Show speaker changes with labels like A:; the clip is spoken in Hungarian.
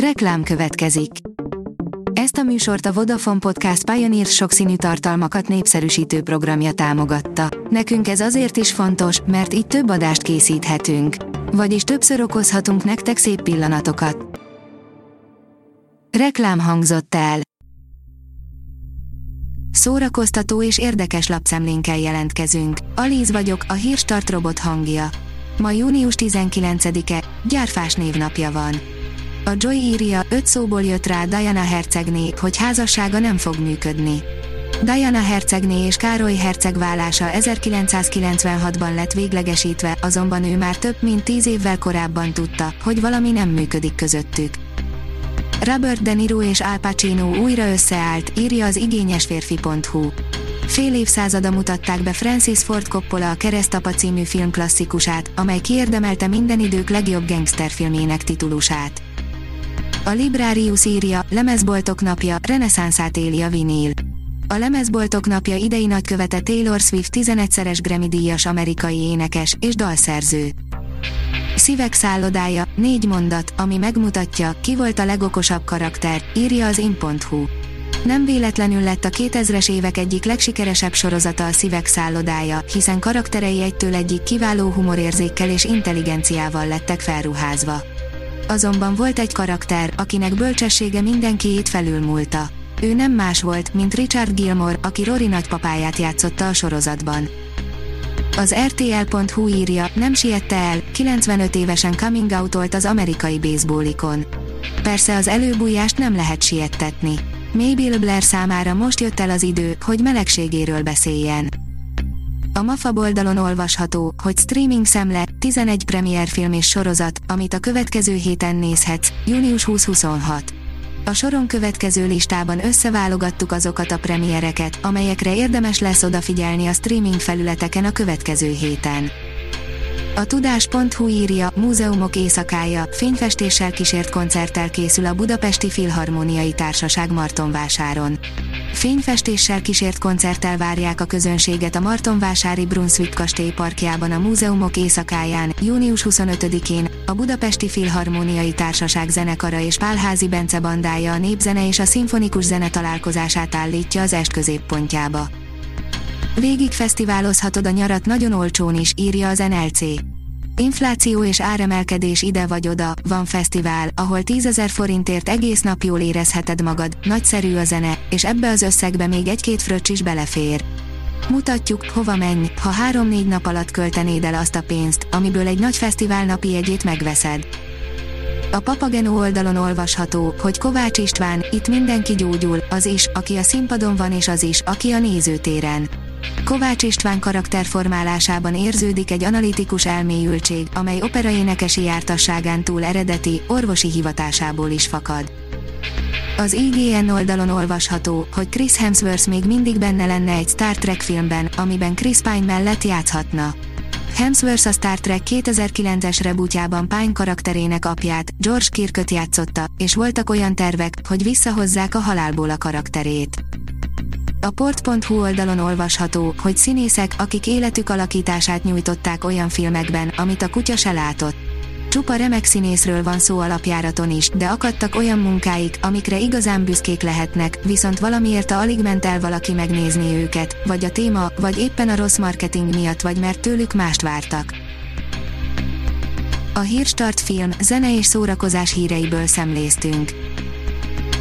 A: Reklám következik. Ezt a műsort a Vodafone Podcast Pioneer sokszínű tartalmakat népszerűsítő programja támogatta. Nekünk ez azért is fontos, mert így több adást készíthetünk. Vagyis többször okozhatunk nektek szép pillanatokat. Reklám hangzott el. Szórakoztató és érdekes lapszemlénkkel jelentkezünk. Alíz vagyok, a hírstart robot hangja. Ma június 19-e, gyárfás névnapja van. A Joy írja, öt szóból jött rá Diana hercegné, hogy házassága nem fog működni. Diana hercegné és Károly herceg vállása 1996-ban lett véglegesítve, azonban ő már több mint tíz évvel korábban tudta, hogy valami nem működik közöttük. Robert De Niro és Al Pacino újra összeállt, írja az igényesférfi.hu. Fél évszázada mutatták be Francis Ford Coppola a Keresztapa című film klasszikusát, amely kiérdemelte minden idők legjobb gangsterfilmének titulusát. A Librarius írja, lemezboltok napja, reneszánszát éli a vinil. A lemezboltok napja idei nagykövete Taylor Swift 11-szeres Grammy-díjas amerikai énekes és dalszerző. Szívek szállodája, négy mondat, ami megmutatja, ki volt a legokosabb karakter, írja az in.hu. Nem véletlenül lett a 2000-es évek egyik legsikeresebb sorozata a Szívek szállodája, hiszen karakterei egytől egyik kiváló humorérzékkel és intelligenciával lettek felruházva. Azonban volt egy karakter, akinek bölcsessége mindenkiét felülmúlta. Ő nem más volt, mint Richard Gilmore, aki Rory nagypapáját játszotta a sorozatban. Az RTL.hu írja, nem siette el, 95 évesen coming out az amerikai baseballikon. Persze az előbújást nem lehet siettetni. Mabel Blair számára most jött el az idő, hogy melegségéről beszéljen. A MAFA oldalon olvasható, hogy streaming szemle, 11 premier film és sorozat, amit a következő héten nézhetsz, június 2026. A soron következő listában összeválogattuk azokat a premiereket, amelyekre érdemes lesz odafigyelni a streaming felületeken a következő héten. A tudás.hu írja, múzeumok éjszakája, fényfestéssel kísért koncerttel készül a Budapesti Filharmóniai Társaság Martonvásáron. Fényfestéssel kísért koncerttel várják a közönséget a Martonvásári Brunswick kastély parkjában a Múzeumok éjszakáján, június 25-én, a Budapesti Filharmóniai Társaság zenekara és Pálházi Bence bandája a népzene és a szimfonikus zene találkozását állítja az est középpontjába. Végig fesztiválozhatod a nyarat nagyon olcsón is, írja az NLC. Infláció és áremelkedés ide vagy oda, van fesztivál, ahol 10 forintért egész nap jól érezheted magad, nagyszerű a zene, és ebbe az összegbe még egy-két fröccs is belefér. Mutatjuk, hova menj, ha 3-4 nap alatt költenéd el azt a pénzt, amiből egy nagy fesztivál napi egyét megveszed. A Papageno oldalon olvasható, hogy Kovács István, itt mindenki gyógyul, az is, aki a színpadon van és az is, aki a nézőtéren. Kovács István karakterformálásában érződik egy analitikus elmélyültség, amely operaénekesi jártasságán túl eredeti, orvosi hivatásából is fakad. Az IGN oldalon olvasható, hogy Chris Hemsworth még mindig benne lenne egy Star Trek filmben, amiben Chris Pine mellett játszhatna. Hemsworth a Star Trek 2009-es rebootjában Pine karakterének apját, George Kirköt játszotta, és voltak olyan tervek, hogy visszahozzák a halálból a karakterét. A port.hu oldalon olvasható, hogy színészek, akik életük alakítását nyújtották olyan filmekben, amit a kutya se látott. Csupa remek színészről van szó alapjáraton is, de akadtak olyan munkáik, amikre igazán büszkék lehetnek, viszont valamiért a alig ment el valaki megnézni őket, vagy a téma, vagy éppen a rossz marketing miatt, vagy mert tőlük mást vártak. A Hírstart film, zene és szórakozás híreiből szemléztünk.